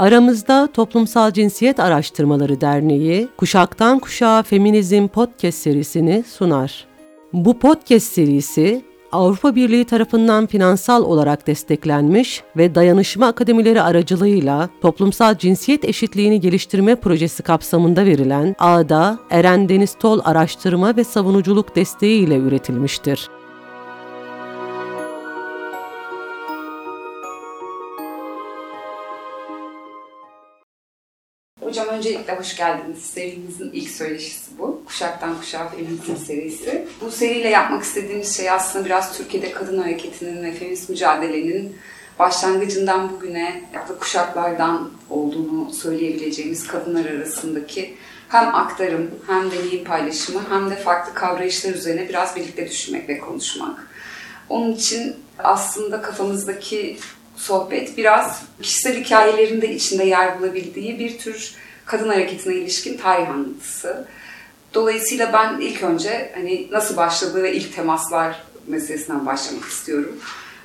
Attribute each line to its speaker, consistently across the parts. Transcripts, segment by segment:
Speaker 1: Aramızda Toplumsal Cinsiyet Araştırmaları Derneği Kuşaktan Kuşağa Feminizm Podcast serisini sunar. Bu podcast serisi Avrupa Birliği tarafından finansal olarak desteklenmiş ve dayanışma akademileri aracılığıyla toplumsal cinsiyet eşitliğini geliştirme projesi kapsamında verilen ADA Eren Deniz Tol Araştırma ve Savunuculuk desteği ile üretilmiştir.
Speaker 2: Hocam öncelikle hoş geldiniz. Serimizin ilk söyleşisi bu. Kuşaktan Kuşağa Feminizm serisi. Bu seriyle yapmak istediğimiz şey aslında biraz Türkiye'de kadın hareketinin ve feminist mücadelenin başlangıcından bugüne kuşaklardan olduğunu söyleyebileceğimiz kadınlar arasındaki hem aktarım hem deneyim paylaşımı hem de farklı kavrayışlar üzerine biraz birlikte düşünmek ve konuşmak. Onun için aslında kafamızdaki sohbet biraz kişisel hikayelerinde içinde yer bulabildiği bir tür kadın hareketine ilişkin tarih anlatısı. Dolayısıyla ben ilk önce hani nasıl başladığı ve ilk temaslar meselesinden başlamak istiyorum.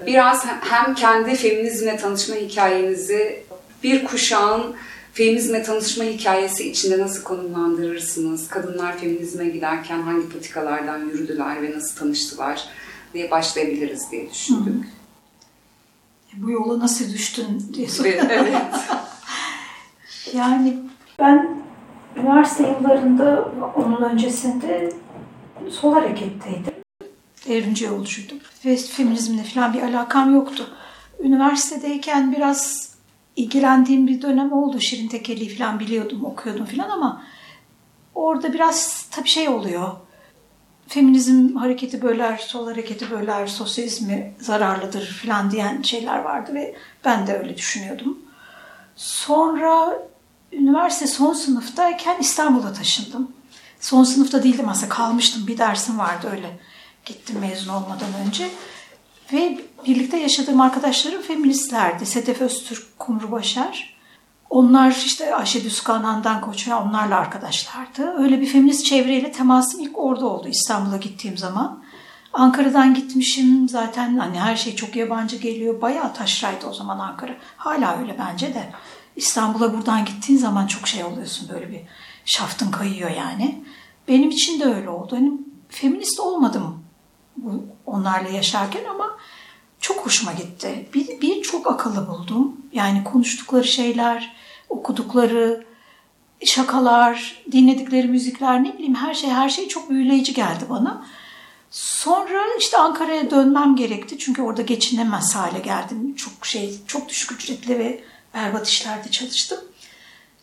Speaker 2: Biraz hem kendi feminizmle tanışma hikayenizi bir kuşağın feminizmle tanışma hikayesi içinde nasıl konumlandırırsınız? Kadınlar feminizme giderken hangi patikalardan yürüdüler ve nasıl tanıştılar diye başlayabiliriz diye düşündük.
Speaker 3: Bu yola nasıl düştün diye
Speaker 2: soruyor. Evet.
Speaker 3: yani ben üniversite yıllarında onun öncesinde sol hareketteydim. Devrimci yolcuydum. Ve feminizmle falan bir alakam yoktu. Üniversitedeyken biraz ilgilendiğim bir dönem oldu. Şirin Tekeli falan biliyordum, okuyordum falan ama orada biraz tabii şey oluyor feminizm hareketi böler, sol hareketi böler, sosyalizmi zararlıdır falan diyen şeyler vardı ve ben de öyle düşünüyordum. Sonra üniversite son sınıftayken İstanbul'a taşındım. Son sınıfta değildim aslında kalmıştım bir dersim vardı öyle gittim mezun olmadan önce. Ve birlikte yaşadığım arkadaşlarım feministlerdi. Sedef Öztürk, Kumru Başar. Onlar işte Ayşe Düzkan, Handan Koç ve onlarla arkadaşlardı. Öyle bir feminist çevreyle temasım ilk orada oldu İstanbul'a gittiğim zaman. Ankara'dan gitmişim zaten hani her şey çok yabancı geliyor. Bayağı taşraydı o zaman Ankara. Hala öyle bence de. İstanbul'a buradan gittiğin zaman çok şey oluyorsun böyle bir şaftın kayıyor yani. Benim için de öyle oldu. Hani feminist olmadım onlarla yaşarken ama çok hoşuma gitti. Bir, bir çok akıllı buldum. Yani konuştukları şeyler, okudukları şakalar, dinledikleri müzikler ne bileyim her şey her şey çok büyüleyici geldi bana. Sonra işte Ankara'ya dönmem gerekti çünkü orada geçinemez hale geldim. Çok şey çok düşük ücretli ve berbat işlerde çalıştım.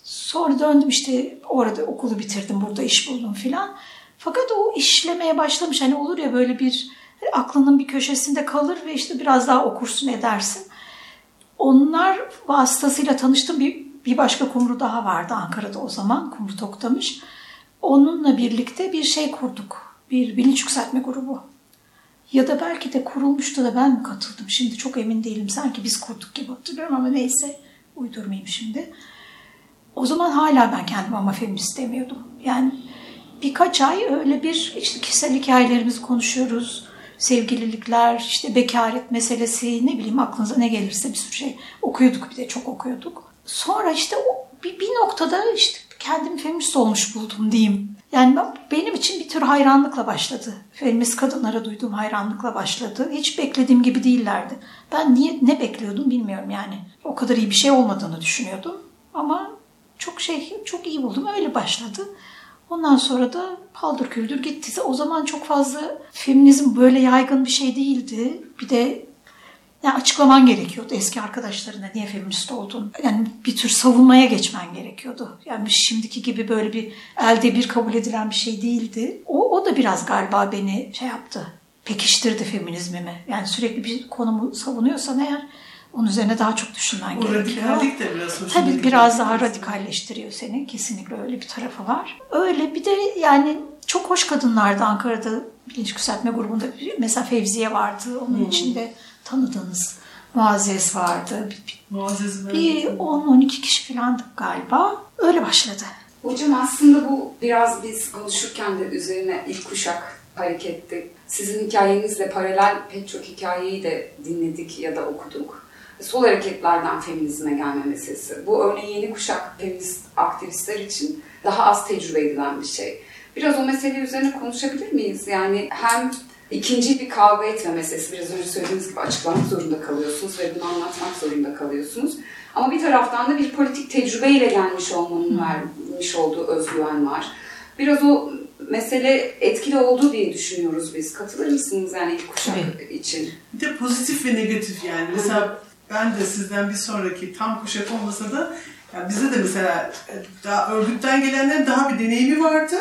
Speaker 3: Sonra döndüm işte orada okulu bitirdim, burada iş buldum filan. Fakat o işlemeye başlamış. Hani olur ya böyle bir aklının bir köşesinde kalır ve işte biraz daha okursun edersin. Onlar vasıtasıyla tanıştım. Bir, bir başka kumru daha vardı Ankara'da o zaman. Kumru Toktamış. Onunla birlikte bir şey kurduk. Bir bilinç yükseltme grubu. Ya da belki de kurulmuştu da ben mi katıldım? Şimdi çok emin değilim. Sanki biz kurduk gibi hatırlıyorum ama neyse uydurmayayım şimdi. O zaman hala ben kendimi ama feminist demiyordum. Yani birkaç ay öyle bir işte kişisel hikayelerimizi konuşuyoruz sevgililikler, işte bekaret meselesi, ne bileyim aklınıza ne gelirse bir sürü şey okuyorduk bir de çok okuyorduk. Sonra işte o, bir, bir noktada işte kendimi feminist olmuş buldum diyeyim. Yani benim için bir tür hayranlıkla başladı. Feminist kadınlara duyduğum hayranlıkla başladı. Hiç beklediğim gibi değillerdi. Ben niye ne bekliyordum bilmiyorum yani. O kadar iyi bir şey olmadığını düşünüyordum. Ama çok şey çok iyi buldum. Öyle başladı. Ondan sonra da paldır küldür gitti. O zaman çok fazla feminizm böyle yaygın bir şey değildi. Bir de yani açıklaman gerekiyordu eski arkadaşlarına niye feminist oldun. Yani bir tür savunmaya geçmen gerekiyordu. Yani şimdiki gibi böyle bir elde bir kabul edilen bir şey değildi. O, o da biraz galiba beni şey yaptı. Pekiştirdi feminizmimi. Yani sürekli bir konumu savunuyorsan eğer onun üzerine daha çok düşünmen
Speaker 4: o
Speaker 3: gerekiyor.
Speaker 4: radikallik de biraz hoşuna
Speaker 3: Tabii biraz daha radikalleştiriyor seni. Kesinlikle öyle bir tarafı var. Öyle bir de yani çok hoş kadınlardı Ankara'da bilinç yükseltme grubunda. Mesela Fevziye vardı. Onun
Speaker 4: Hmm.
Speaker 3: içinde tanıdığınız Muazzez vardı. Bir,
Speaker 4: Muazzez ben-
Speaker 3: bir 10-12 kişi falandık galiba. Öyle başladı.
Speaker 2: Hocam aslında bu biraz biz konuşurken de üzerine ilk kuşak hareketti. Sizin hikayenizle paralel pek çok hikayeyi de dinledik ya da okuduk. sol hareketlerden feminizme gelme meselesi. Bu örneğin yeni kuşak feminist aktivistler için daha az tecrübe edilen bir şey. Biraz o mesele üzerine konuşabilir miyiz? Yani hem ikinci bir kavga etme meselesi. Biraz önce söylediğiniz gibi açıklamak zorunda kalıyorsunuz ve bunu anlatmak zorunda kalıyorsunuz. Ama bir taraftan da bir politik tecrübeyle gelmiş olmanın vermiş olduğu özgüven var. Biraz o mesele etkili oldu diye düşünüyoruz biz. Katılır mısınız yani ilk kuşak için?
Speaker 4: Bir de pozitif ve negatif yani. Mesela ben de sizden bir sonraki tam kuşak olmasa da yani bize de mesela e, daha örgütten gelenlerin daha bir deneyimi vardı.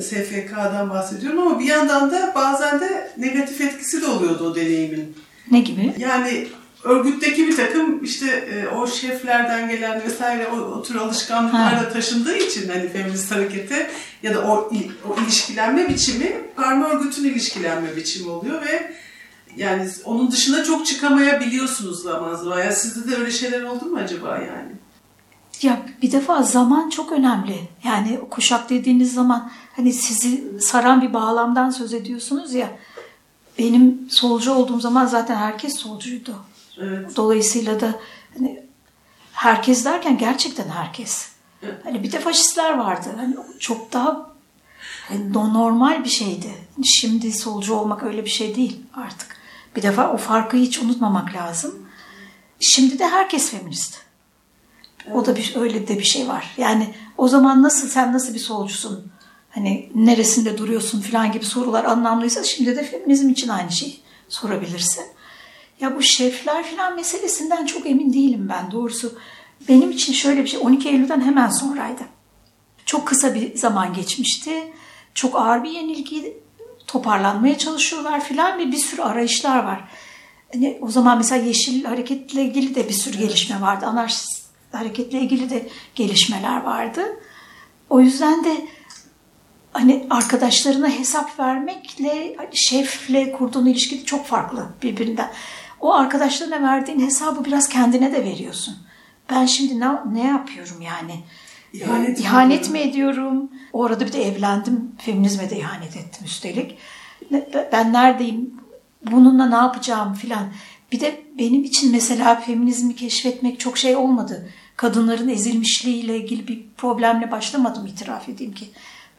Speaker 4: SFK'dan bahsediyorum ama bir yandan da bazen de negatif etkisi de oluyordu o deneyimin.
Speaker 3: Ne gibi?
Speaker 4: Yani örgütteki bir takım işte e, o şeflerden gelen vesaire o, o tür alışkanlıklarla taşındığı için hani feminist harekete ya da o, o ilişkilenme biçimi karma örgütün ilişkilenme biçimi oluyor ve yani onun dışına çok çıkamayabiliyorsunuz zaman zaman. Ya sizde de öyle şeyler oldu mu acaba yani?
Speaker 3: Ya bir defa zaman çok önemli. Yani kuşak dediğiniz zaman hani sizi saran bir bağlamdan söz ediyorsunuz ya. Benim solcu olduğum zaman zaten herkes solcuydu.
Speaker 4: Evet.
Speaker 3: Dolayısıyla da hani herkes derken gerçekten herkes. Hani bir de faşistler vardı. Hani çok daha hani no- normal bir şeydi. Şimdi solcu olmak öyle bir şey değil artık. Bir defa o farkı hiç unutmamak lazım. Şimdi de herkes feminist. O da bir öyle de bir şey var. Yani o zaman nasıl sen nasıl bir solcusun? Hani neresinde duruyorsun falan gibi sorular anlamlıysa şimdi de feminizm için aynı şeyi sorabilirsin. Ya bu şefler falan meselesinden çok emin değilim ben doğrusu. Benim için şöyle bir şey 12 Eylül'den hemen sonraydı. Çok kısa bir zaman geçmişti. Çok ağır bir yenilgi toparlanmaya çalışıyorlar filan ve bir sürü arayışlar var. Hani o zaman mesela Yeşil Hareket'le ilgili de bir sürü gelişme vardı. Anarşist hareketle ilgili de gelişmeler vardı. O yüzden de hani arkadaşlarına hesap vermekle hani şefle kurduğun ilişki çok farklı birbirinden. O arkadaşlarına verdiğin hesabı biraz kendine de veriyorsun. Ben şimdi ne, ne yapıyorum yani?
Speaker 4: İhanet mi
Speaker 3: İhanet
Speaker 4: ediyorum?
Speaker 3: mi ediyorum? O arada bir de evlendim. Feminizme de ihanet ettim üstelik. Ben neredeyim? Bununla ne yapacağım filan. Bir de benim için mesela feminizmi keşfetmek çok şey olmadı. Kadınların ezilmişliğiyle ilgili bir problemle başlamadım itiraf edeyim ki.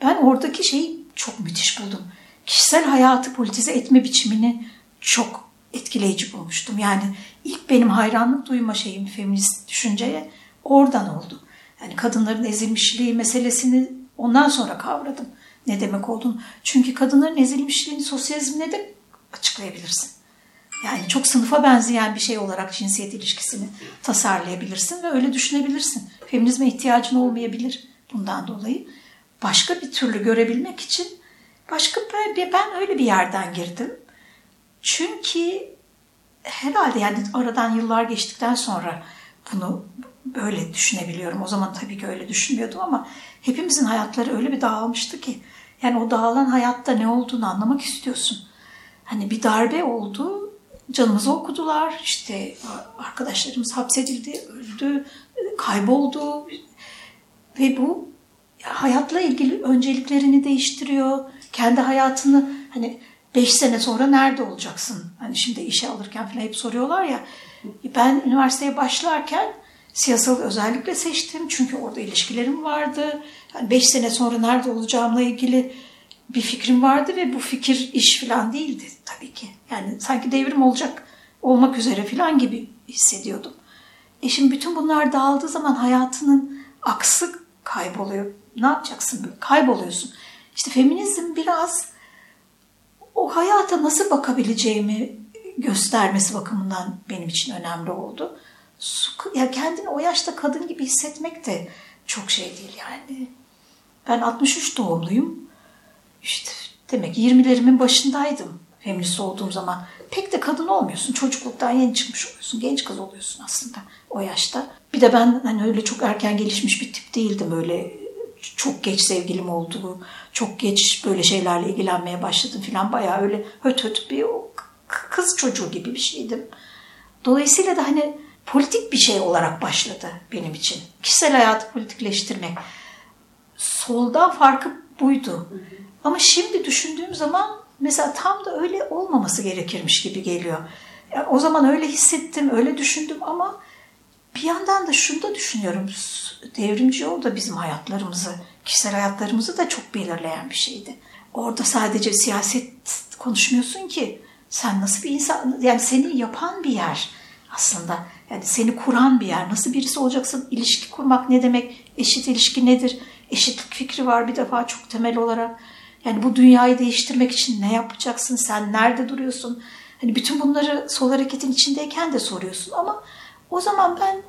Speaker 3: Ben oradaki şeyi çok müthiş buldum. Kişisel hayatı politize etme biçimini çok etkileyici bulmuştum. Yani ilk benim hayranlık duyma şeyim feminist düşünceye oradan oldu. Yani kadınların ezilmişliği meselesini ondan sonra kavradım. Ne demek olduğunu. Çünkü kadınların ezilmişliğini sosyalizmle de açıklayabilirsin. Yani çok sınıfa benzeyen bir şey olarak cinsiyet ilişkisini tasarlayabilirsin ve öyle düşünebilirsin. Feminizme ihtiyacın olmayabilir bundan dolayı. Başka bir türlü görebilmek için başka ben, ben öyle bir yerden girdim. Çünkü herhalde yani aradan yıllar geçtikten sonra bunu böyle düşünebiliyorum. O zaman tabii ki öyle düşünmüyordum ama hepimizin hayatları öyle bir dağılmıştı ki yani o dağılan hayatta ne olduğunu anlamak istiyorsun. Hani bir darbe oldu, canımızı okudular, işte arkadaşlarımız hapsedildi, öldü, kayboldu ve bu hayatla ilgili önceliklerini değiştiriyor. Kendi hayatını hani beş sene sonra nerede olacaksın? Hani şimdi işe alırken falan hep soruyorlar ya. Ben üniversiteye başlarken siyasal özellikle seçtim. Çünkü orada ilişkilerim vardı. Yani beş sene sonra nerede olacağımla ilgili bir fikrim vardı ve bu fikir iş falan değildi tabii ki. Yani sanki devrim olacak, olmak üzere falan gibi hissediyordum. E şimdi bütün bunlar dağıldığı zaman hayatının aksı kayboluyor. Ne yapacaksın? Kayboluyorsun. İşte feminizm biraz o hayata nasıl bakabileceğimi göstermesi bakımından benim için önemli oldu. Ya kendini o yaşta kadın gibi hissetmek de çok şey değil yani. Ben 63 doğumluyum. İşte demek 20'lerimin başındaydım feminist olduğum zaman. Pek de kadın olmuyorsun. Çocukluktan yeni çıkmış oluyorsun. Genç kız oluyorsun aslında o yaşta. Bir de ben hani öyle çok erken gelişmiş bir tip değildim. Öyle çok geç sevgilim oldu. Çok geç böyle şeylerle ilgilenmeye başladım falan. Bayağı öyle höt höt bir kız çocuğu gibi bir şeydim. Dolayısıyla da hani politik bir şey olarak başladı benim için. Kişisel hayatı politikleştirmek. Soldan farkı buydu. Ama şimdi düşündüğüm zaman mesela tam da öyle olmaması gerekirmiş gibi geliyor. Ya, o zaman öyle hissettim, öyle düşündüm ama bir yandan da şunu da düşünüyorum. Devrimci yol da bizim hayatlarımızı, kişisel hayatlarımızı da çok belirleyen bir şeydi. Orada sadece siyaset konuşmuyorsun ki. Sen nasıl bir insan, yani seni yapan bir yer aslında. Yani seni kuran bir yer. Nasıl birisi olacaksın? İlişki kurmak ne demek? Eşit ilişki nedir? Eşitlik fikri var bir defa çok temel olarak. Yani bu dünyayı değiştirmek için ne yapacaksın? Sen nerede duruyorsun? Hani bütün bunları sol hareketin içindeyken de soruyorsun ama o zaman ben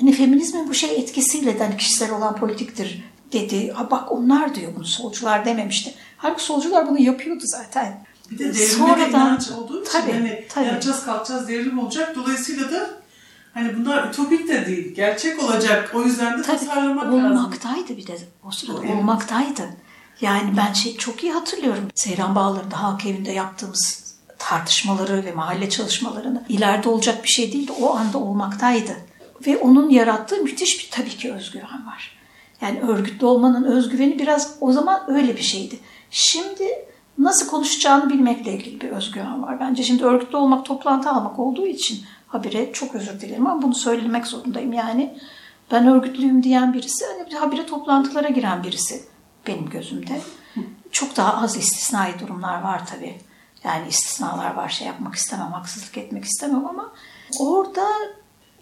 Speaker 3: hani feminizmin bu şey etkisiyle de hani kişisel olan politiktir dedi. Ha bak onlar diyor bunu solcular dememişti. Halbuki solcular bunu yapıyordu zaten.
Speaker 4: Bir de devrime Sonradan, de inanç olduğu için tabii, hani tabii. yanacağız kalkacağız devrim olacak. Dolayısıyla da hani bunlar ütopik de değil. Gerçek olacak. O yüzden de tabii, tasarlamak
Speaker 3: olmaktaydı lazım. Olmaktaydı bir de o sırada evet. olmaktaydı. Yani ben şey çok iyi hatırlıyorum. Seyran Bağları'nda halk evinde yaptığımız tartışmaları ve mahalle çalışmalarını ileride olacak bir şey değildi. O anda olmaktaydı. Ve onun yarattığı müthiş bir tabii ki özgüven var. Yani örgütlü olmanın özgüveni biraz o zaman öyle bir şeydi. Şimdi nasıl konuşacağını bilmekle ilgili bir özgüven var. Bence şimdi örgütlü olmak toplantı almak olduğu için habire çok özür dilerim ama bunu söylemek zorundayım. Yani ben örgütlüyüm diyen birisi hani habire toplantılara giren birisi benim gözümde. Çok daha az istisnai durumlar var tabii. Yani istisnalar var şey yapmak istemem, haksızlık etmek istemem ama orada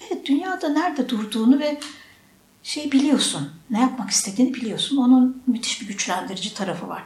Speaker 3: evet, dünyada nerede durduğunu ve şey biliyorsun, ne yapmak istediğini biliyorsun. Onun müthiş bir güçlendirici tarafı var.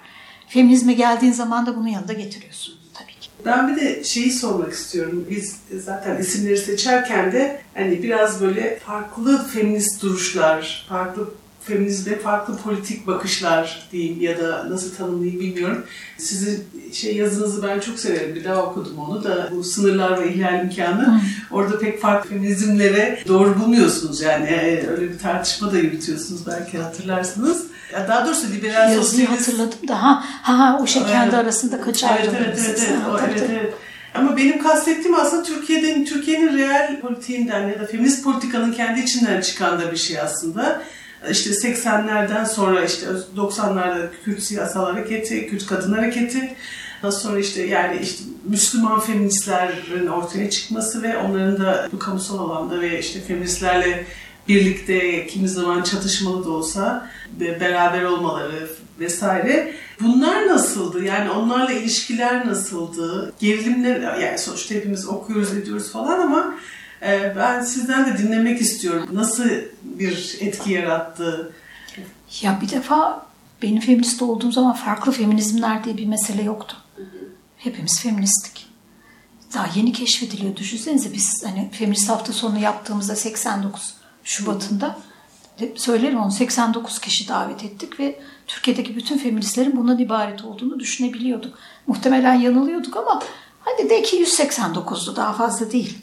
Speaker 3: Feminizme geldiğin zaman da bunu yanında getiriyorsun tabii ki.
Speaker 4: Ben bir de şeyi sormak istiyorum. Biz zaten isimleri seçerken de hani biraz böyle farklı feminist duruşlar, farklı feminizme farklı politik bakışlar diyeyim ya da nasıl tanımlayayım bilmiyorum. Sizin şey yazınızı ben çok severim. Bir daha okudum onu da bu sınırlar ve ihlal imkanı. Orada pek farklı feminizmlere doğru bulmuyorsunuz yani. E, öyle bir tartışma da yürütüyorsunuz belki hatırlarsınız. Ya daha doğrusu liberal
Speaker 3: Yazıyı sosyalist... hatırladım da ha, ha o şey kendi evet. arasında kaç
Speaker 4: evet, evet, evet, evet, o, evet, evet. Ama benim kastettiğim aslında Türkiye'den, Türkiye'nin real politiğinden ya da feminist politikanın kendi içinden çıkan da bir şey aslında işte 80'lerden sonra işte 90'larda Kürt siyasal hareketi, Kürt kadın hareketi, daha sonra işte yani işte Müslüman feministlerin ortaya çıkması ve onların da bu kamusal alanda ve işte feministlerle birlikte kimi zaman çatışmalı da olsa beraber olmaları vesaire. Bunlar nasıldı? Yani onlarla ilişkiler nasıldı? Gerilimler yani sonuçta hepimiz okuyoruz ediyoruz falan ama ben sizden de dinlemek istiyorum. Nasıl bir etki yarattı?
Speaker 3: Ya bir defa benim feminist olduğum zaman farklı feminizmler diye bir mesele yoktu. Hepimiz feministik. Daha yeni keşfediliyor. Düşünsenize biz hani feminist hafta sonu yaptığımızda 89 Şubat'ında söylerim onu 89 kişi davet ettik ve Türkiye'deki bütün feministlerin bundan ibaret olduğunu düşünebiliyorduk. Muhtemelen yanılıyorduk ama hadi de ki 189'du daha fazla değil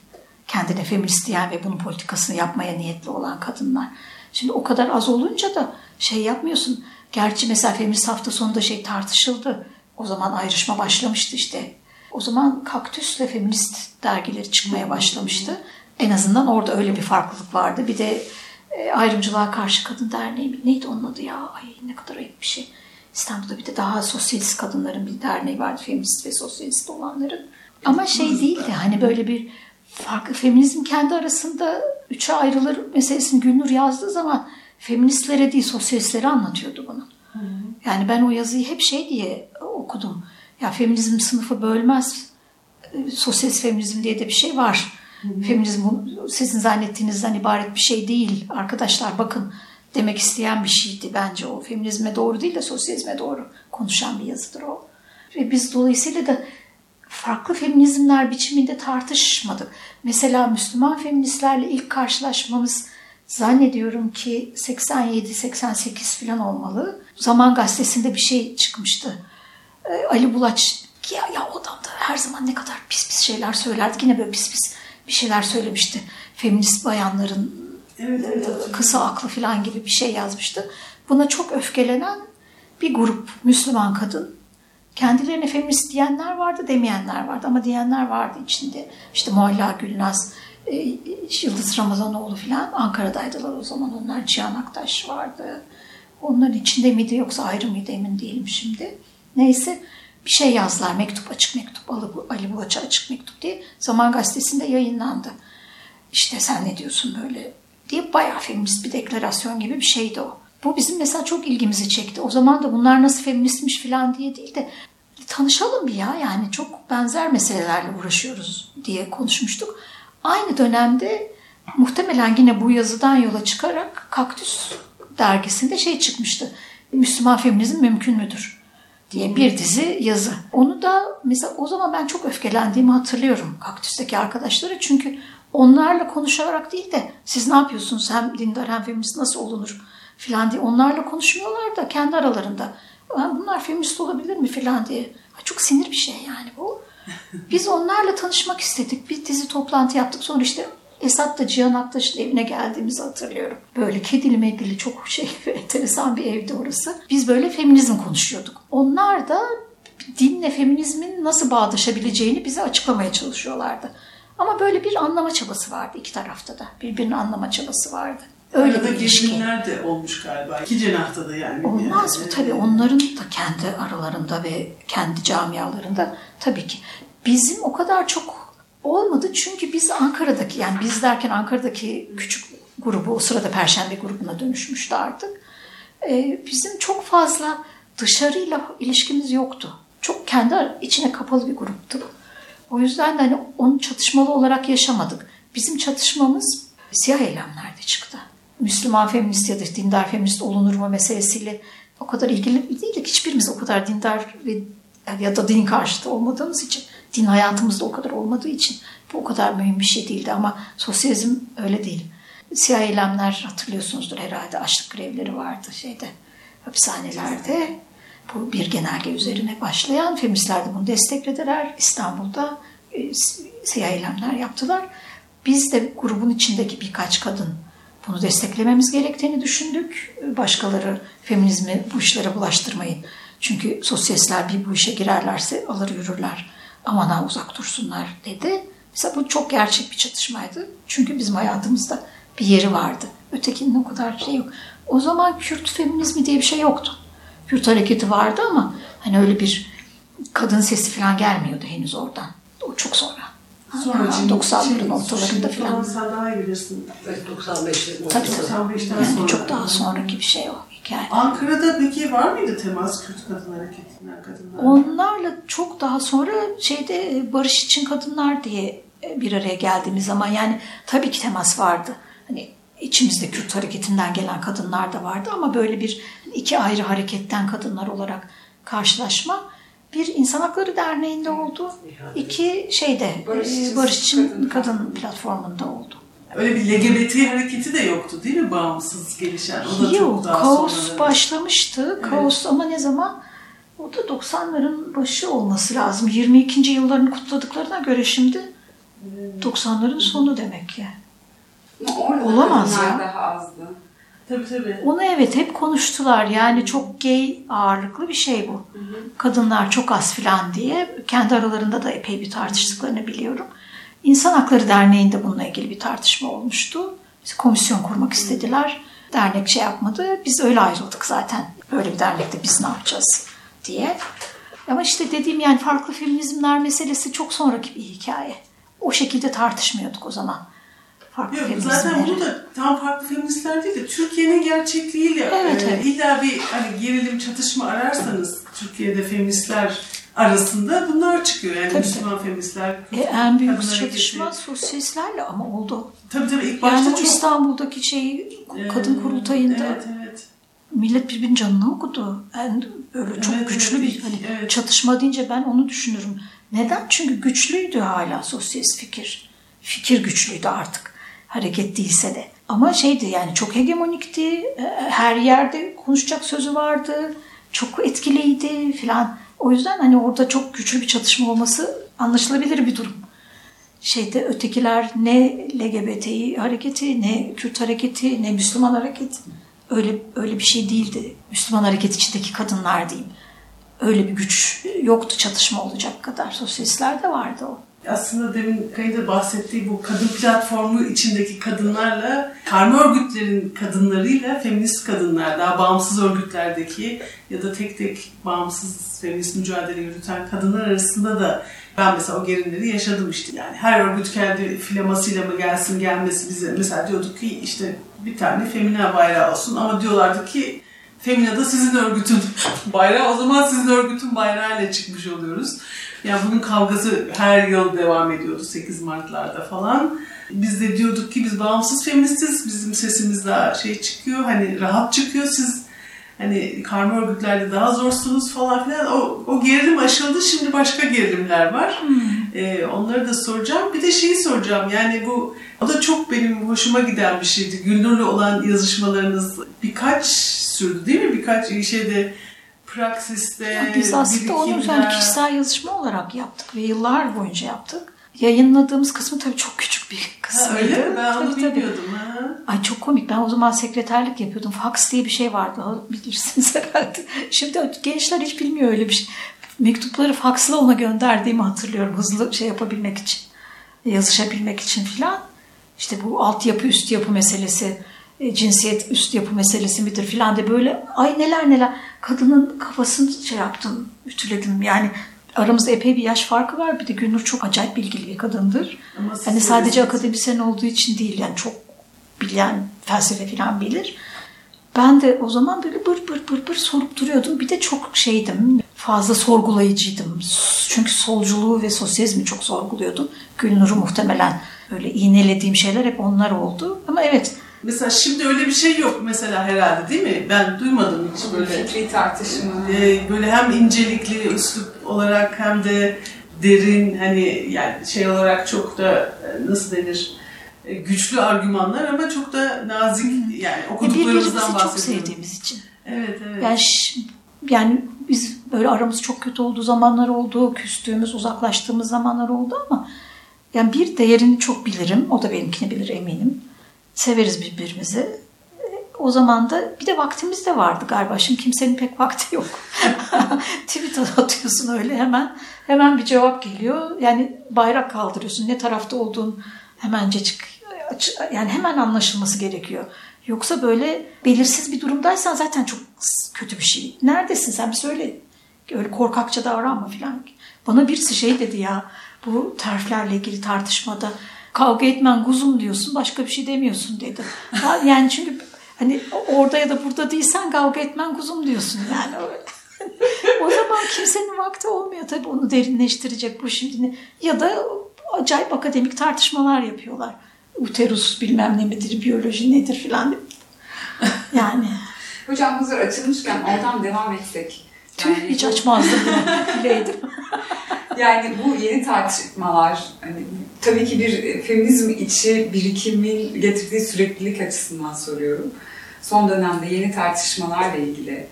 Speaker 3: kendine feminist diyen ve bunun politikasını yapmaya niyetli olan kadınlar. Şimdi o kadar az olunca da şey yapmıyorsun. Gerçi mesela feminist hafta sonunda şey tartışıldı. O zaman ayrışma başlamıştı işte. O zaman kaktüsle feminist dergileri çıkmaya başlamıştı. En azından orada öyle bir farklılık vardı. Bir de e, Ayrımcılığa Karşı Kadın Derneği mi? Neydi onun adı ya? Ay ne kadar ayıp bir şey. İstanbul'da bir de daha sosyalist kadınların bir derneği vardı. Feminist ve sosyalist olanların. Ama şey değildi hani böyle bir farklı feminizm kendi arasında üçe ayrılır meselesini Gülnur yazdığı zaman feministlere değil sosyalistlere anlatıyordu bunu. Hı hı. Yani ben o yazıyı hep şey diye okudum. Ya feminizm sınıfı bölmez. Sosyalist feminizm diye de bir şey var. Hı hı. Feminizm sizin zannettiğinizden ibaret bir şey değil. Arkadaşlar bakın demek isteyen bir şeydi bence o. Feminizme doğru değil de sosyalizme doğru konuşan bir yazıdır o. Ve biz dolayısıyla da farklı feminizmler biçiminde tartışmadık. Mesela Müslüman feministlerle ilk karşılaşmamız zannediyorum ki 87-88 falan olmalı. Zaman gazetesinde bir şey çıkmıştı. Ee, Ali Bulaç ya, ya o adam da her zaman ne kadar pis pis şeyler söylerdi. Yine böyle pis pis bir şeyler söylemişti. Feminist bayanların evet, evet, kısa aklı falan gibi bir şey yazmıştı. Buna çok öfkelenen bir grup Müslüman kadın Kendilerine feminist diyenler vardı, demeyenler vardı ama diyenler vardı içinde. İşte Mualla Gülnaz, e, Yıldız Ramazanoğlu falan Ankara'daydılar o zaman. Onlar Cihan Aktaş vardı. Onların içinde miydi yoksa ayrı mıydı emin değilim şimdi. Neyse bir şey yazdılar. Mektup, açık mektup, Ali, Bulaç'a açık mektup diye. Zaman Gazetesi'nde yayınlandı. İşte sen ne diyorsun böyle diye bayağı feminist bir deklarasyon gibi bir şeydi o. Bu bizim mesela çok ilgimizi çekti. O zaman da bunlar nasıl feministmiş falan diye değil de tanışalım bir ya. Yani çok benzer meselelerle uğraşıyoruz diye konuşmuştuk. Aynı dönemde muhtemelen yine bu yazıdan yola çıkarak Kaktüs dergisinde şey çıkmıştı. Müslüman feminizm mümkün müdür? diye bir dizi yazı. Onu da mesela o zaman ben çok öfkelendiğimi hatırlıyorum Kaktüs'teki arkadaşları. Çünkü onlarla konuşarak değil de siz ne yapıyorsunuz hem dindar hem feminist nasıl olunur filan diye onlarla konuşmuyorlar da kendi aralarında. Bunlar feminist olabilir mi filan diye. Çok sinir bir şey yani bu. Biz onlarla tanışmak istedik. Bir dizi toplantı yaptık. Sonra işte Esat da Cihan Aktaş'ın evine geldiğimizi hatırlıyorum. Böyle kedili medili çok şey enteresan bir evdi orası. Biz böyle feminizm konuşuyorduk. Onlar da dinle feminizmin nasıl bağdaşabileceğini bize açıklamaya çalışıyorlardı. Ama böyle bir anlama çabası vardı iki tarafta da. Birbirini anlama çabası vardı.
Speaker 4: Öyle Arada bir ilişki. de olmuş galiba. İki cenahta da yani.
Speaker 3: Olmaz mı? Tabii onların da kendi aralarında ve kendi camialarında tabii ki. Bizim o kadar çok olmadı çünkü biz Ankara'daki yani biz derken Ankara'daki küçük grubu o sırada Perşembe grubuna dönüşmüştü artık. Ee, bizim çok fazla dışarıyla ilişkimiz yoktu. Çok kendi içine kapalı bir gruptu. O yüzden de hani onu çatışmalı olarak yaşamadık. Bizim çatışmamız siyah eylemlerde çıktı. Müslüman feminist ya da dindar feminist olunur mu meselesiyle o kadar ilgili değildik. Hiçbirimiz o kadar dindar ve ya da din karşıtı olmadığımız için, din hayatımızda o kadar olmadığı için bu o kadar mühim bir şey değildi ama sosyalizm öyle değil. Siyah eylemler hatırlıyorsunuzdur herhalde açlık grevleri vardı şeyde hapishanelerde. Bu bir genelge üzerine başlayan feministler de bunu desteklediler. İstanbul'da e, siyah eylemler yaptılar. Biz de grubun içindeki birkaç kadın bunu desteklememiz gerektiğini düşündük. Başkaları feminizmi bu işlere bulaştırmayın. Çünkü sosyalistler bir bu işe girerlerse alır yürürler. Aman ha uzak dursunlar dedi. Mesela bu çok gerçek bir çatışmaydı. Çünkü bizim hayatımızda bir yeri vardı. Ötekinin o kadar şey yok. O zaman Kürt feminizmi diye bir şey yoktu. Kürt hareketi vardı ama hani öyle bir kadın sesi falan gelmiyordu henüz oradan. O çok sonra. Sonra 90'ların ortalarında falan.
Speaker 4: Sen daha iyi bilirsin.
Speaker 1: Evet 95'lerin
Speaker 3: Tabii tabii. Yani sonra çok daha sonraki bir şey o hikaye.
Speaker 4: Ankara'da peki var mıydı temas Kürt kadın hareketinden kadınlar?
Speaker 3: Onlarla çok daha sonra şeyde e, Barış için Kadınlar diye e, bir araya geldiğimiz zaman yani tabii ki temas vardı. Hani içimizde Kürt hareketinden gelen kadınlar da vardı ama böyle bir iki ayrı hareketten kadınlar olarak karşılaşma bir İnsan Hakları Derneği'nde oldu. iki şeyde Barış, e, Kadın, kadın platformunda oldu.
Speaker 4: Öyle bir LGBT hareketi de yoktu değil mi bağımsız gelişen? O da
Speaker 3: Yok, çok daha kaos sonra başlamıştı. Evet. Kaos ama ne zaman? O da 90'ların başı olması lazım. 22. yıllarını kutladıklarına göre şimdi 90'ların sonu demek ki. Olamaz ya.
Speaker 2: Daha azdı.
Speaker 4: Tabii tabii.
Speaker 3: Onu evet hep konuştular. Yani çok gay ağırlıklı bir şey bu. Hı hı. Kadınlar çok az filan diye. Kendi aralarında da epey bir tartıştıklarını biliyorum. İnsan Hakları Derneği'nde bununla ilgili bir tartışma olmuştu. Biz komisyon kurmak istediler. Dernek şey yapmadı. Biz öyle ayrıldık zaten. Böyle bir dernekte biz ne yapacağız diye. Ama işte dediğim yani farklı feminizmler meselesi çok sonraki bir hikaye. O şekilde tartışmıyorduk o zaman
Speaker 4: farklı Yok, Zaten bunu da tam farklı feministler değil de Türkiye'nin gerçekliğiyle evet, e, evet. illa bir hani gerilim çatışma ararsanız Türkiye'de feministler arasında bunlar çıkıyor. Yani tabii, Müslüman feministler.
Speaker 3: E, en büyük çatışma sosyalistlerle ama oldu.
Speaker 4: Tabii tabii ilk başta
Speaker 3: yani
Speaker 4: çok...
Speaker 3: İstanbul'daki şey kadın kurultayında
Speaker 4: evet, evet.
Speaker 3: millet birbirinin canını okudu. Yani böyle çok evet, güçlü evet, bir hani evet. çatışma deyince ben onu düşünürüm. Neden? Çünkü güçlüydü hala sosyalist fikir. Fikir güçlüydü artık hareket değilse de. Ama şeydi yani çok hegemonikti. E, her yerde konuşacak sözü vardı. Çok etkiliydi filan. O yüzden hani orada çok güçlü bir çatışma olması anlaşılabilir bir durum. Şeyde ötekiler ne LGBTİ hareketi, ne Kürt hareketi, ne Müslüman hareketi öyle öyle bir şey değildi. Müslüman hareket içindeki kadınlar diyeyim. Öyle bir güç yoktu çatışma olacak kadar. Sosyalistlerde vardı o.
Speaker 4: aslında demin Kayın bahsettiği bu kadın platformu içindeki kadınlarla karma örgütlerin kadınlarıyla feminist kadınlar daha bağımsız örgütlerdeki ya da tek tek bağımsız feminist mücadele yürüten kadınlar arasında da ben mesela o gerilimleri yaşadım işte. Yani her örgüt kendi flamasıyla mı gelsin gelmesi bize mesela diyorduk ki işte bir tane femina bayrağı olsun ama diyorlardı ki Femina sizin örgütün bayrağı. O zaman sizin örgütün bayrağıyla çıkmış oluyoruz. Yani bunun kavgası her yıl devam ediyordu 8 Mart'larda falan. Biz de diyorduk ki biz bağımsız feministiz. Bizim sesimiz daha şey çıkıyor. Hani rahat çıkıyor. Siz hani karma örgütlerde daha zorsunuz falan filan. O, o gerilim aşıldı. Şimdi başka gerilimler var. Hmm. Ee, onları da soracağım. Bir de şeyi soracağım. Yani bu o da çok benim hoşuma giden bir şeydi. Gülnur'la olan yazışmalarınız birkaç sürdü değil mi? Birkaç şeyde praksiste,
Speaker 3: ya Biz aslında onu yani kişisel yazışma olarak yaptık ve yıllar boyunca yaptık. Yayınladığımız kısmı tabii çok küçük bir kısmıydı. Ha,
Speaker 4: öyle mi? Ben tabii, onu bilmiyordum. Ha.
Speaker 3: Ay çok komik. Ben o zaman sekreterlik yapıyordum. Fax diye bir şey vardı. Bilirsiniz herhalde. Şimdi gençler hiç bilmiyor öyle bir şey. Mektupları faksla ona gönderdiğimi hatırlıyorum. Hızlı şey yapabilmek için. Yazışabilmek için filan. İşte bu altyapı üst yapı meselesi e, cinsiyet üst yapı meselesi midir filan de böyle ay neler neler kadının kafasını şey yaptım ütüledim yani aramızda epey bir yaş farkı var bir de Gülnur çok acayip bilgili bir kadındır. hani sadece akademisyen olduğu için değil yani çok bilen felsefe filan bilir. Ben de o zaman böyle bır bır bır bır sorup duruyordum. Bir de çok şeydim, fazla sorgulayıcıydım. Çünkü solculuğu ve sosyalizmi çok sorguluyordum. Gülnur'u muhtemelen öyle iğnelediğim şeyler hep onlar oldu. Ama evet
Speaker 4: Mesela şimdi öyle bir şey yok mesela herhalde değil mi? Ben duymadım hiç böyle.
Speaker 2: Fikri tartışma.
Speaker 4: E, böyle hem incelikli üslup olarak hem de derin hani yani şey olarak çok da e, nasıl denir e, güçlü argümanlar ama çok da nazik yani okuduklarımızdan bahsediyorum.
Speaker 3: çok sevdiğimiz için.
Speaker 4: Evet evet.
Speaker 3: Yani, yani biz böyle aramız çok kötü olduğu zamanlar oldu, küstüğümüz, uzaklaştığımız zamanlar oldu ama yani bir değerini çok bilirim. O da benimkini bilir eminim severiz birbirimizi. O zaman da bir de vaktimiz de vardı galiba. Şimdi kimsenin pek vakti yok. Tweet atıyorsun öyle hemen. Hemen bir cevap geliyor. Yani bayrak kaldırıyorsun. Ne tarafta olduğun hemencecik yani hemen anlaşılması gerekiyor. Yoksa böyle belirsiz bir durumdaysan zaten çok kötü bir şey. Neredesin sen bir söyle. Öyle korkakça davranma falan. Bana birisi şey dedi ya bu terflerle ilgili tartışmada kavga etmen kuzum diyorsun başka bir şey demiyorsun dedi. Yani çünkü hani orada ya da burada değilsen kavga etmen kuzum diyorsun yani o zaman kimsenin vakti olmuyor tabii onu derinleştirecek bu şimdi. Ya da acayip akademik tartışmalar yapıyorlar. Uterus bilmem ne midir, biyoloji nedir filan. Yani.
Speaker 2: Hocam hazır açılmışken oradan devam etsek.
Speaker 3: Yani Tüh hiç açmazdım. Bileydim.
Speaker 2: Yani bu yeni tartışmalar hani, tabii ki bir feminizm içi birikimin getirdiği süreklilik açısından soruyorum. Son dönemde yeni tartışmalarla ilgili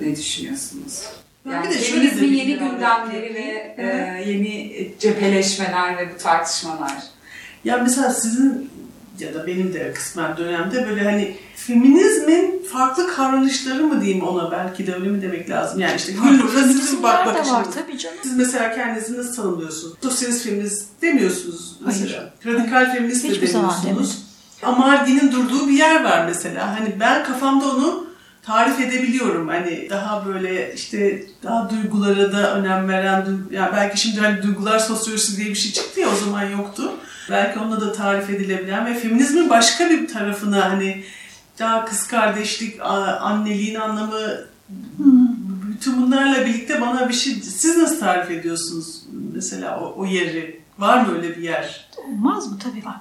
Speaker 2: ne düşünüyorsunuz? Yani feminizmin yeni gündemleri ve e, yeni cepheleşmeler ve bu tartışmalar.
Speaker 4: Ya mesela sizin ya da benim de kısmen dönemde böyle hani feminizmin farklı kavranışları mı diyeyim ona belki de öyle mi demek lazım? Yani işte sizin bak bakışınız. var
Speaker 3: tabii canım.
Speaker 4: Siz mesela kendinizi nasıl tanımlıyorsunuz? Sosyalist feminist demiyorsunuz mesela. Hayır. Radikal feminist de demiyorsunuz. Amardin'in durduğu bir yer var mesela. Hani ben kafamda onu tarif edebiliyorum. Hani daha böyle işte daha duygulara da önem veren, yani belki şimdi hani duygular sosyolojisi diye bir şey çıktı ya o zaman yoktu. Belki onunla da tarif edilebilen ve feminizmin başka bir tarafına hani daha kız kardeşlik, anneliğin anlamı bütün bunlarla birlikte bana bir şey siz nasıl tarif ediyorsunuz mesela o, o yeri? Var mı öyle bir yer?
Speaker 3: Olmaz mı? Tabii var.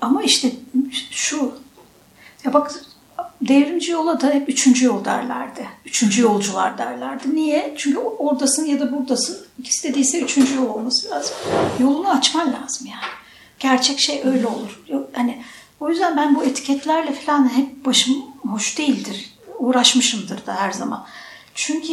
Speaker 3: Ama işte şu ya bak devrimci yola da hep üçüncü yol derlerdi. Üçüncü yolcular derlerdi. Niye? Çünkü oradasın ya da buradasın. İkisi de değilse üçüncü yol olması lazım. Yolunu açman lazım yani. Gerçek şey öyle olur. Hani o yüzden ben bu etiketlerle falan hep başım hoş değildir. Uğraşmışımdır da her zaman. Çünkü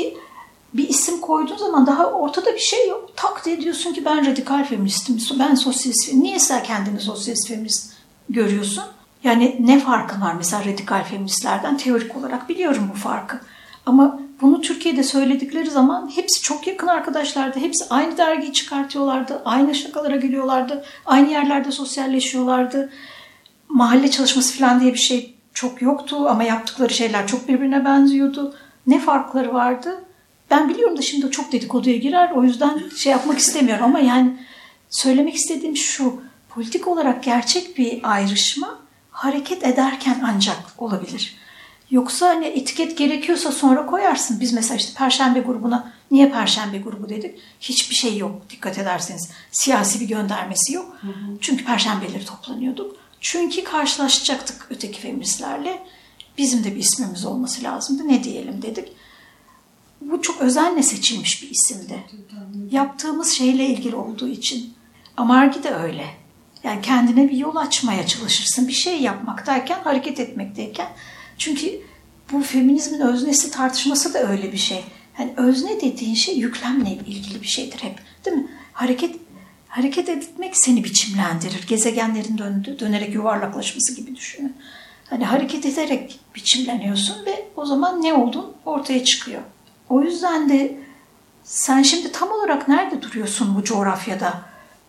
Speaker 3: bir isim koyduğun zaman daha ortada bir şey yok. Tak diye diyorsun ki ben radikal feministim, ben sosyalist Niye sen kendini sosyalist feminist görüyorsun? Yani ne farkın var mesela radikal feministlerden? Teorik olarak biliyorum bu farkı. Ama bunu Türkiye'de söyledikleri zaman hepsi çok yakın arkadaşlardı. Hepsi aynı dergiyi çıkartıyorlardı. Aynı şakalara gülüyorlardı. Aynı yerlerde sosyalleşiyorlardı. Mahalle çalışması falan diye bir şey çok yoktu ama yaptıkları şeyler çok birbirine benziyordu. Ne farkları vardı? Ben biliyorum da şimdi çok dedikoduya girer. O yüzden şey yapmak istemiyorum ama yani söylemek istediğim şu. Politik olarak gerçek bir ayrışma hareket ederken ancak olabilir. Yoksa hani etiket gerekiyorsa sonra koyarsın. Biz mesela işte Perşembe grubuna niye Perşembe grubu dedik? Hiçbir şey yok dikkat ederseniz. Siyasi bir göndermesi yok. Hı hı. Çünkü Perşembeleri toplanıyorduk. Çünkü karşılaşacaktık öteki feministlerle. Bizim de bir ismimiz olması lazımdı. Ne diyelim dedik. Bu çok özenle seçilmiş bir isimdi. Yaptığımız şeyle ilgili olduğu için. Amargi de öyle. Yani kendine bir yol açmaya çalışırsın. Bir şey yapmaktayken, hareket etmekteyken. Çünkü bu feminizmin öznesi tartışması da öyle bir şey. Yani özne dediğin şey yüklemle ilgili bir şeydir hep. Değil mi? Hareket hareket etmek seni biçimlendirir. Gezegenlerin döndü, dönerek yuvarlaklaşması gibi düşünün. Hani hareket ederek biçimleniyorsun ve o zaman ne oldun ortaya çıkıyor. O yüzden de sen şimdi tam olarak nerede duruyorsun bu coğrafyada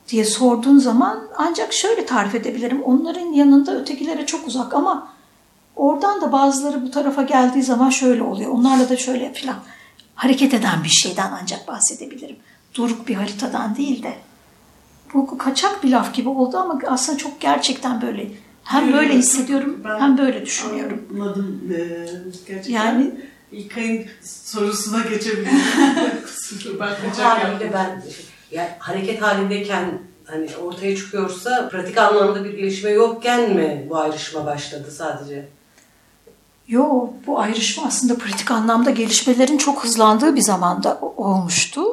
Speaker 3: diye sorduğun zaman ancak şöyle tarif edebilirim. Onların yanında ötekilere çok uzak ama oradan da bazıları bu tarafa geldiği zaman şöyle oluyor. Onlarla da şöyle filan hareket eden bir şeyden ancak bahsedebilirim. Duruk bir haritadan değil de. Bu kaçak bir laf gibi oldu ama aslında çok gerçekten böyle. Hem böyle hissediyorum hem böyle düşünüyorum.
Speaker 4: Anladım. Ee, gerçekten. Yani İlkay'ın sorusuna geçebilirim.
Speaker 1: ben kaçak ben yani hareket halindeyken hani ortaya çıkıyorsa pratik anlamda bir gelişme yokken mi bu ayrışma başladı sadece?
Speaker 3: Yo, bu ayrışma aslında pratik anlamda gelişmelerin çok hızlandığı bir zamanda olmuştu.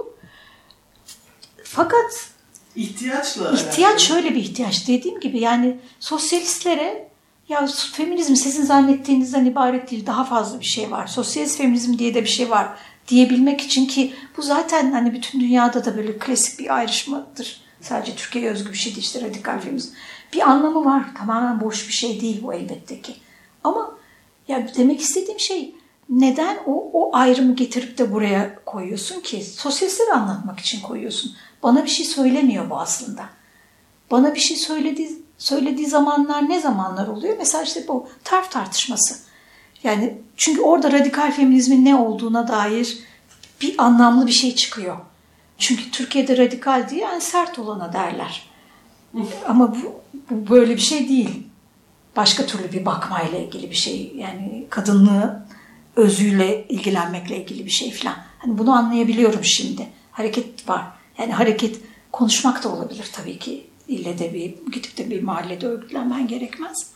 Speaker 3: Fakat
Speaker 4: ihtiyaçla
Speaker 3: ihtiyaç şöyle bir ihtiyaç dediğim gibi yani sosyalistlere ya feminizm sizin zannettiğinizden ibaret değil daha fazla bir şey var. Sosyalist feminizm diye de bir şey var diyebilmek için ki bu zaten hani bütün dünyada da böyle klasik bir ayrışmadır. Sadece Türkiye'ye özgü bir şey değil işte radikal feminizm. Bir anlamı var. Tamamen boş bir şey değil bu elbette ki. Ama ya demek istediğim şey neden o, o ayrımı getirip de buraya koyuyorsun ki? Sosyalistleri anlatmak için koyuyorsun. Bana bir şey söylemiyor bu aslında. Bana bir şey söylediği, söylediği zamanlar ne zamanlar oluyor? Mesela işte bu tarf tartışması. Yani çünkü orada radikal feminizmin ne olduğuna dair bir anlamlı bir şey çıkıyor. Çünkü Türkiye'de radikal diye yani sert olana derler. Ama bu, bu böyle bir şey değil. Başka türlü bir bakmayla ilgili bir şey. Yani kadınlığı özüyle ilgilenmekle ilgili bir şey falan. Hani bunu anlayabiliyorum şimdi. Hareket var. Yani hareket konuşmak da olabilir tabii ki. İlle de bir gidip de bir mahallede örgütlenmen gerekmez.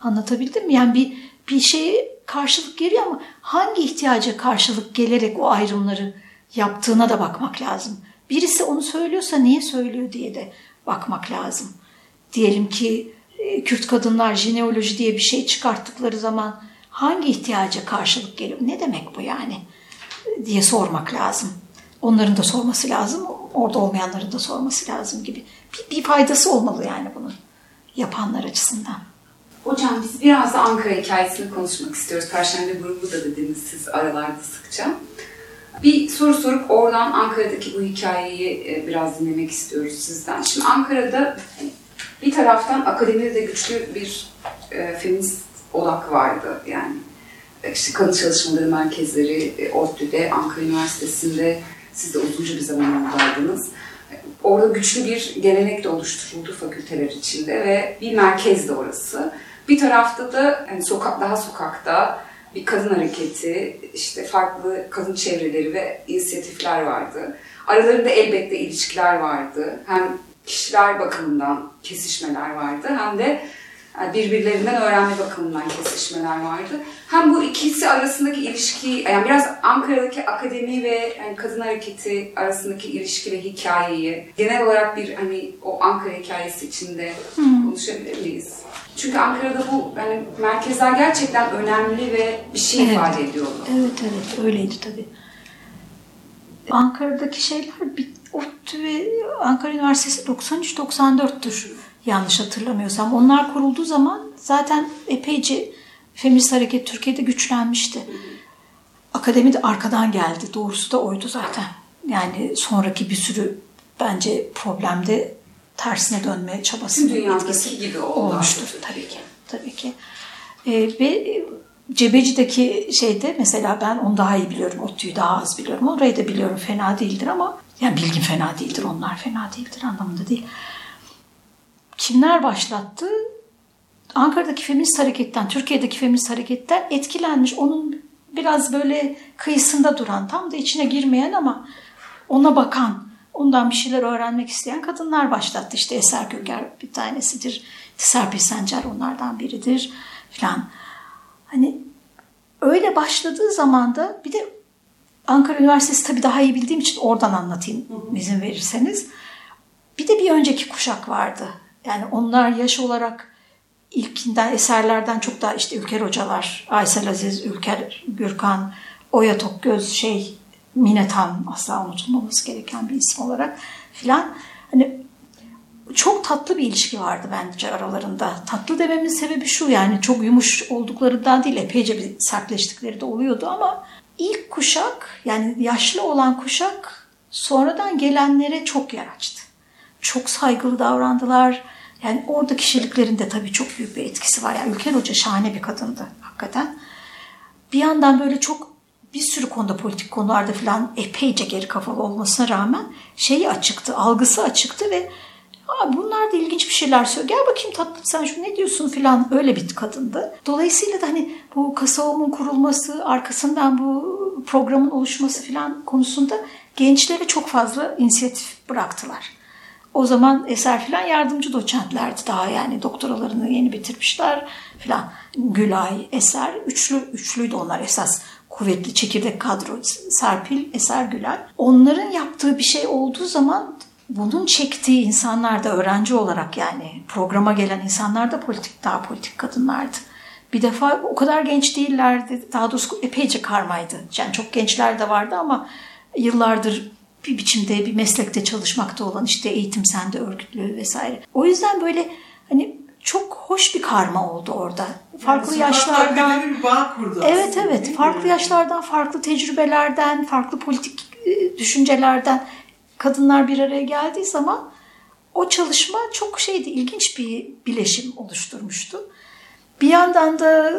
Speaker 3: Anlatabildim mi? Yani bir bir şeye karşılık geliyor ama hangi ihtiyaca karşılık gelerek o ayrımları yaptığına da bakmak lazım. Birisi onu söylüyorsa niye söylüyor diye de bakmak lazım. Diyelim ki Kürt kadınlar jineoloji diye bir şey çıkarttıkları zaman hangi ihtiyaca karşılık geliyor? Ne demek bu yani? diye sormak lazım. Onların da sorması lazım, orada olmayanların da sorması lazım gibi. Bir, bir faydası olmalı yani bunun yapanlar açısından.
Speaker 2: Hocam biz biraz da Ankara hikayesini konuşmak istiyoruz. Perşembe grubu da dediniz siz aralarda sıkça. Bir soru sorup oradan Ankara'daki bu hikayeyi e, biraz dinlemek istiyoruz sizden. Şimdi Ankara'da bir taraftan akademide de güçlü bir e, feminist odak vardı. Yani e, işte kadın çalışmaları merkezleri, e, ODTÜ'de, Ankara Üniversitesi'nde siz de uzunca bir zaman oradaydınız. Orada güçlü bir gelenek de oluşturuldu fakülteler içinde ve bir merkez de orası. Bir tarafta da yani sokak daha sokakta bir kadın hareketi, işte farklı kadın çevreleri ve inisiyatifler vardı. Aralarında elbette ilişkiler vardı. Hem kişiler bakımından kesişmeler vardı hem de birbirlerinden öğrenme bakımından kesişmeler vardı. Hem bu ikisi arasındaki ilişki, yani biraz Ankara'daki akademi ve yani kadın hareketi arasındaki ilişki ve hikayeyi genel olarak bir hani o Ankara hikayesi içinde hmm. konuşabilir miyiz? Çünkü Ankara'da bu yani merkezler gerçekten önemli ve bir şey evet. ifade ediyordu.
Speaker 3: Evet evet öyleydi tabii. Ankara'daki şeyler bir ODTÜ ve Ankara Üniversitesi 93-94'tür yanlış hatırlamıyorsam. Onlar kurulduğu zaman zaten epeyce feminist hareket Türkiye'de güçlenmişti. akademi de arkadan geldi. Doğrusu da oydu zaten. Yani sonraki bir sürü bence problemde tersine dönme çabasının etkisi
Speaker 2: gibi oldu
Speaker 3: olmuştur. Tabii ki. Tabii ki. Ee, ve Cebeci'deki şeyde mesela ben onu daha iyi biliyorum. ODTÜ'yü daha az biliyorum. Orayı da biliyorum. Fena değildir ama yani bilgim fena değildir. Onlar fena değildir anlamında değil. Kimler başlattı? Ankara'daki feminist hareketten, Türkiye'deki feminist hareketten etkilenmiş. Onun biraz böyle kıyısında duran, tam da içine girmeyen ama ona bakan, ondan bir şeyler öğrenmek isteyen kadınlar başlattı. İşte Eser Köker bir tanesidir. Serpil Sencer onlardan biridir filan. Hani öyle başladığı zaman da bir de Ankara Üniversitesi tabii daha iyi bildiğim için oradan anlatayım izin verirseniz. Bir de bir önceki kuşak vardı. Yani onlar yaş olarak ilkinden eserlerden çok daha işte Ülker hocalar, Aysel Aziz, Ülker Gürkan, Oya Tokgöz, şey Mine Tan asla unutulmaması gereken bir isim olarak filan. Hani çok tatlı bir ilişki vardı bence aralarında. Tatlı dememin sebebi şu yani çok yumuş olduklarından değil epeyce bir sertleştikleri de oluyordu ama ilk kuşak yani yaşlı olan kuşak sonradan gelenlere çok yer açtı. Çok saygılı davrandılar. Yani orada kişiliklerin de tabii çok büyük bir etkisi var. Yani Ülker Hoca şahane bir kadındı hakikaten. Bir yandan böyle çok bir sürü konuda politik konularda falan epeyce geri kafalı olmasına rağmen şeyi açıktı, algısı açıktı ve Aa, bunlar da ilginç bir şeyler söylüyor. Gel bakayım tatlım sen şu ne diyorsun falan öyle bir kadındı. Dolayısıyla da hani bu Kasavum'un kurulması, arkasından bu programın oluşması falan konusunda gençlere çok fazla inisiyatif bıraktılar. O zaman Eser filan yardımcı doçentlerdi daha yani doktoralarını yeni bitirmişler filan. Gülay, Eser, üçlü, üçlüydü onlar esas kuvvetli çekirdek kadro. Serpil, Eser, Gülay. Onların yaptığı bir şey olduğu zaman bunun çektiği insanlar da öğrenci olarak yani programa gelen insanlar da politik daha politik kadınlardı. Bir defa o kadar genç değillerdi. Daha doğrusu epeyce karmaydı. Yani çok gençler de vardı ama yıllardır bir biçimde bir meslekte çalışmakta olan işte eğitim sende örgütlü vesaire. O yüzden böyle hani çok hoş bir karma oldu orada. Farklı
Speaker 4: Yani
Speaker 3: yaşlardan.
Speaker 4: bir bağ kurdu
Speaker 3: Evet
Speaker 4: aslında,
Speaker 3: evet
Speaker 4: değil
Speaker 3: farklı
Speaker 4: mi?
Speaker 3: yaşlardan, farklı tecrübelerden, farklı politik e, düşüncelerden kadınlar bir araya geldiği zaman o çalışma çok şeydi, ilginç bir bileşim oluşturmuştu. Bir yandan da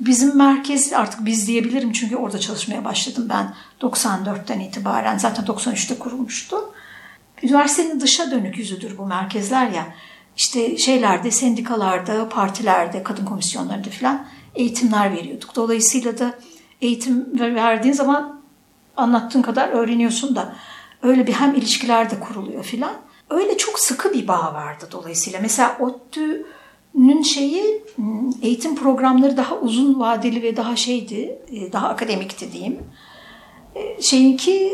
Speaker 3: bizim merkez artık biz diyebilirim çünkü orada çalışmaya başladım ben 94'ten itibaren zaten 93'te kurulmuştu. Üniversitenin dışa dönük yüzüdür bu merkezler ya. İşte şeylerde, sendikalarda, partilerde, kadın komisyonlarında falan eğitimler veriyorduk. Dolayısıyla da eğitim verdiğin zaman anlattığın kadar öğreniyorsun da öyle bir hem ilişkiler de kuruluyor filan. Öyle çok sıkı bir bağ vardı dolayısıyla. Mesela ODTÜ'nün şeyi eğitim programları daha uzun vadeli ve daha şeydi, daha akademikti diyeyim. Şeyinki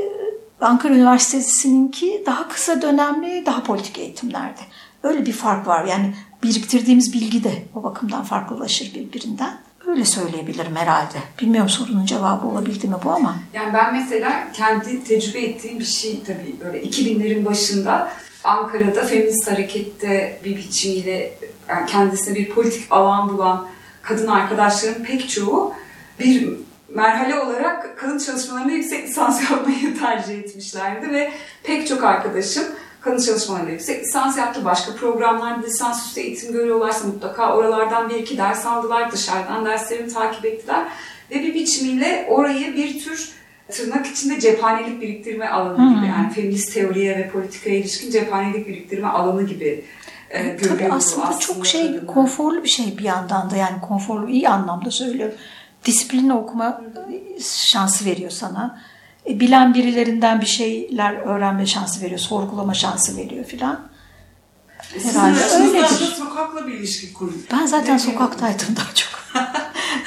Speaker 3: Ankara Üniversitesi'ninki daha kısa dönemli, daha politik eğitimlerdi. Öyle bir fark var. Yani biriktirdiğimiz bilgi de o bakımdan farklılaşır birbirinden. Öyle söyleyebilirim herhalde. Bilmiyorum sorunun cevabı olabildi mi bu ama.
Speaker 2: Yani ben mesela kendi tecrübe ettiğim bir şey tabii böyle 2000'lerin başında Ankara'da feminist harekette bir biçimiyle yani kendisine bir politik alan bulan kadın arkadaşlarım pek çoğu bir merhale olarak kadın çalışmalarında yüksek lisans yapmayı tercih etmişlerdi ve pek çok arkadaşım kadın çalışmalarında yüksek lisans yaptı. Başka programlarda lisansüstü eğitim görüyorlarsa mutlaka oralardan bir iki ders aldılar. Dışarıdan derslerini takip ettiler. Ve bir biçimiyle orayı bir tür tırnak içinde cephanelik biriktirme alanı
Speaker 3: Hmm.
Speaker 2: gibi yani feminist teoriye ve politikaya ilişkin cephanelik biriktirme alanı gibi e,
Speaker 3: Tabii
Speaker 2: görüyordu
Speaker 3: aslında, çok şey
Speaker 2: kadınlar.
Speaker 3: konforlu bir şey bir yandan da yani konforlu iyi anlamda söylüyorum. Disiplini okuma şansı veriyor sana. E, bilen birilerinden bir şeyler öğrenme şansı veriyor, sorgulama şansı veriyor filan.
Speaker 4: Sizin
Speaker 3: Herhalde
Speaker 4: da
Speaker 3: öyledir.
Speaker 4: sokakla bir ilişki kuruyor.
Speaker 3: Ben zaten
Speaker 4: Ne
Speaker 3: sokaktaydım daha çok.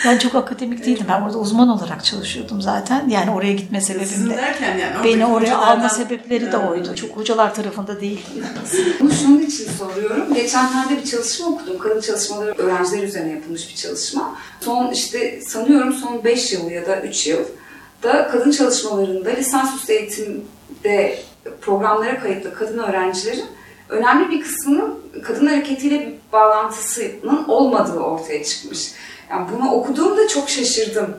Speaker 3: ben çok akademik değildim. Ben orada uzman olarak çalışıyordum zaten. Yani oraya gitme sebebim
Speaker 4: Sizin
Speaker 3: de.
Speaker 4: derken yani
Speaker 3: Beni oraya alma sebepleri de oydu. Çok hocalar tarafında değil.
Speaker 2: Bunu şunun için soruyorum. Geçenlerde bir çalışma okudum. Kadın çalışmaları öğrenciler üzerine yapılmış bir çalışma. Son işte sanıyorum son 5 yıl ya da 3 yıl da kadın çalışmalarında lisansüstü eğitimde programlara kayıtlı kadın öğrencilerin önemli bir kısmının kadın hareketiyle bir bağlantısının olmadığı ortaya çıkmış. Yani bunu okuduğumda çok şaşırdım.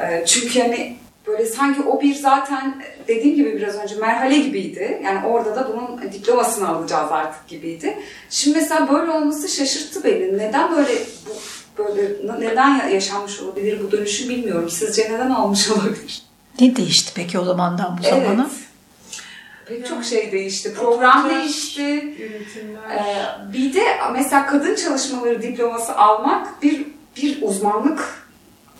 Speaker 2: E, çünkü hani böyle sanki o bir zaten dediğim gibi biraz önce merhale gibiydi. Yani orada da bunun diplomasını alacağız artık gibiydi. Şimdi mesela böyle olması şaşırttı beni. Neden böyle bu böyle neden yaşanmış olabilir bu dönüşü bilmiyorum. Sizce neden olmuş olabilir?
Speaker 3: Ne değişti peki o zamandan bu zamana?
Speaker 2: Evet. Pek çok şey değişti. Program değişti.
Speaker 4: Yönetimler.
Speaker 2: Ee, bir de mesela kadın çalışmaları diploması almak bir bir uzmanlık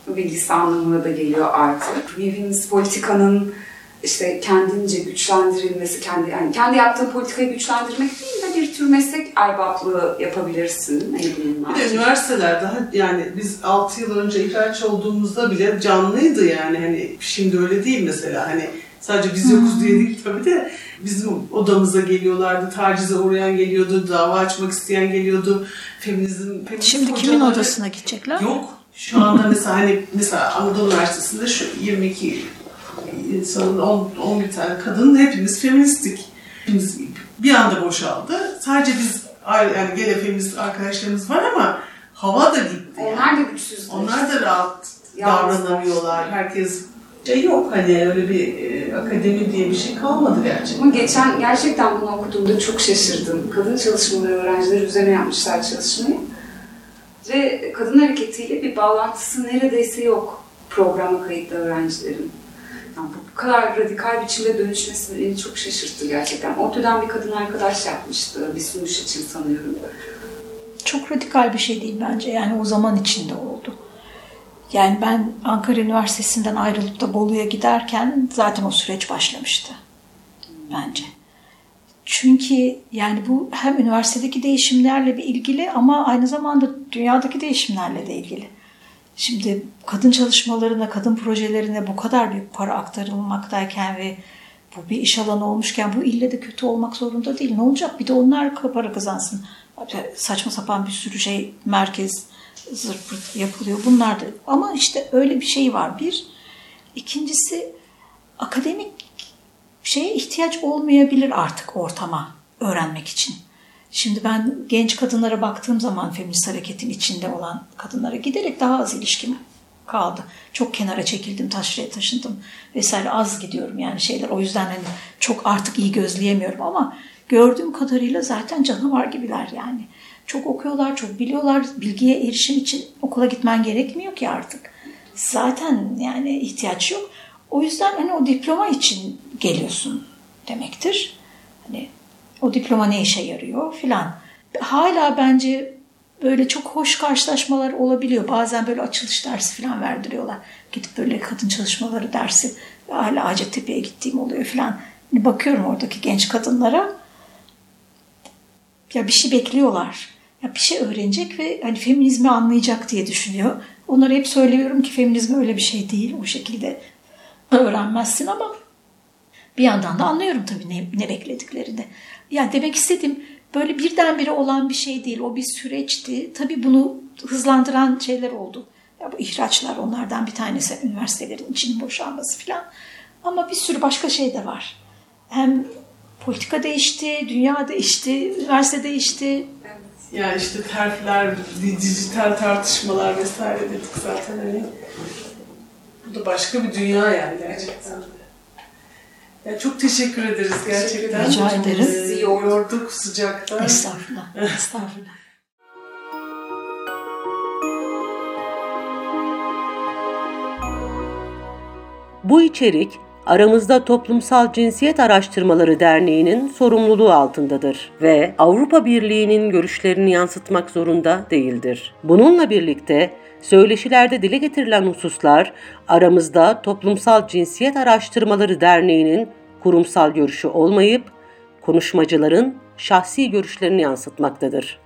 Speaker 2: bilgisi anlamına da geliyor artık. Feminist politikanın işte kendince güçlendirilmesi, kendi yani kendi yaptığın politikayı güçlendirmek değil de bir tür meslek erbaplığı yapabilirsin.
Speaker 4: Bir de üniversiteler daha yani biz 6 yıl önce ihraç olduğumuzda bile canlıydı yani hani şimdi öyle değil mesela hani sadece biz yokuz diye değil tabii de bizim odamıza geliyorlardı, tacize uğrayan geliyordu, dava açmak isteyen geliyordu, feminizm, feminist
Speaker 3: Şimdi kimin
Speaker 4: hocaları-
Speaker 3: odasına gidecekler?
Speaker 4: Yok. Şu anda mesela hani mesela Anadolu Üniversitesi'nde şu 22 insanın 10, 11 tane kadın hepimiz feministik. Hepimiz bir anda boşaldı. Sadece biz yani gene feminist arkadaşlarımız var ama hava da gitti. yani.
Speaker 2: Onlar da güçsüz.
Speaker 4: Onlar da rahat davranamıyorlar. Herkes şey yok hani öyle bir e, akademi diye bir şey kalmadı gerçekten.
Speaker 2: Ama geçen gerçekten bunu okuduğumda çok şaşırdım. Kadın çalışmaları öğrencileri üzerine yapmışlar çalışmayı. Ve kadın hareketiyle bir bağlantısı neredeyse yok programa kayıtlı öğrencilerin. Yani bu, kadar radikal biçimde dönüşmesi beni çok şaşırttı gerçekten. ODTÜ'den bir kadın arkadaş yapmıştı bir sunuş için sanıyorum.
Speaker 3: Çok radikal bir şey değil bence. Yani o zaman içinde oldu. Yani ben Ankara Üniversitesi'nden ayrılıp da Bolu'ya giderken zaten o süreç başlamıştı. Bence. Çünkü yani bu hem üniversitedeki değişimlerle bir ilgili ama aynı zamanda dünyadaki değişimlerle de ilgili. Şimdi kadın çalışmalarına, kadın projelerine bu kadar büyük para aktarılmaktayken ve bu bir iş alanı olmuşken bu ille de kötü olmak zorunda değil. Ne olacak? Bir de onlar para kazansın. Saçma sapan bir sürü şey merkez zırt pırt yapılıyor. Bunlar da ama işte öyle bir şey var. Bir. İkincisi akademik şeye ihtiyaç olmayabilir artık ortama öğrenmek için. Şimdi ben genç kadınlara baktığım zaman feminist hareketin içinde olan kadınlara giderek daha az ilişkim kaldı. Çok kenara çekildim, taşraya taşındım vesaire az gidiyorum yani şeyler. O yüzden hani çok artık iyi gözleyemiyorum ama gördüğüm kadarıyla zaten canavar gibiler yani. Çok okuyorlar, çok biliyorlar. Bilgiye erişim için okula gitmen gerekmiyor ki artık. Zaten yani ihtiyaç yok. O yüzden hani o diploma için geliyorsun demektir. Hani o diploma ne işe yarıyor filan. Hala bence böyle çok hoş karşılaşmalar olabiliyor. Bazen böyle açılış dersi filan verdiriyorlar. Gidip böyle kadın çalışmaları dersi hala Hacettepe'ye gittiğim oluyor filan. Hani bakıyorum oradaki genç kadınlara. Ya bir şey bekliyorlar. Ya bir şey öğrenecek ve hani feminizmi anlayacak diye düşünüyor. Onlara hep söylüyorum ki feminizm öyle bir şey değil. O şekilde öğrenmezsin ama bir yandan da anlıyorum tabii ne, ne beklediklerini. Yani demek istediğim böyle birdenbire olan bir şey değil. O bir süreçti. Tabii bunu hızlandıran şeyler oldu. Ya bu ihraçlar onlardan bir tanesi üniversitelerin içinin boşalması falan. Ama bir sürü başka şey de var. Hem politika değişti, dünya değişti, üniversite değişti.
Speaker 4: Yani işte terfler, dijital tartışmalar vesaire dedik zaten hani. Bu da başka bir dünya yani gerçekten. Ya çok teşekkür ederiz gerçekten.
Speaker 3: Rica ederim.
Speaker 4: Ee, yorduk sıcakta.
Speaker 3: Estağfurullah, estağfurullah.
Speaker 1: Bu içerik Aramızda Toplumsal Cinsiyet Araştırmaları Derneği'nin sorumluluğu altındadır ve Avrupa Birliği'nin görüşlerini yansıtmak zorunda değildir. Bununla birlikte söyleşilerde dile getirilen hususlar Aramızda Toplumsal Cinsiyet Araştırmaları Derneği'nin kurumsal görüşü olmayıp konuşmacıların şahsi görüşlerini yansıtmaktadır.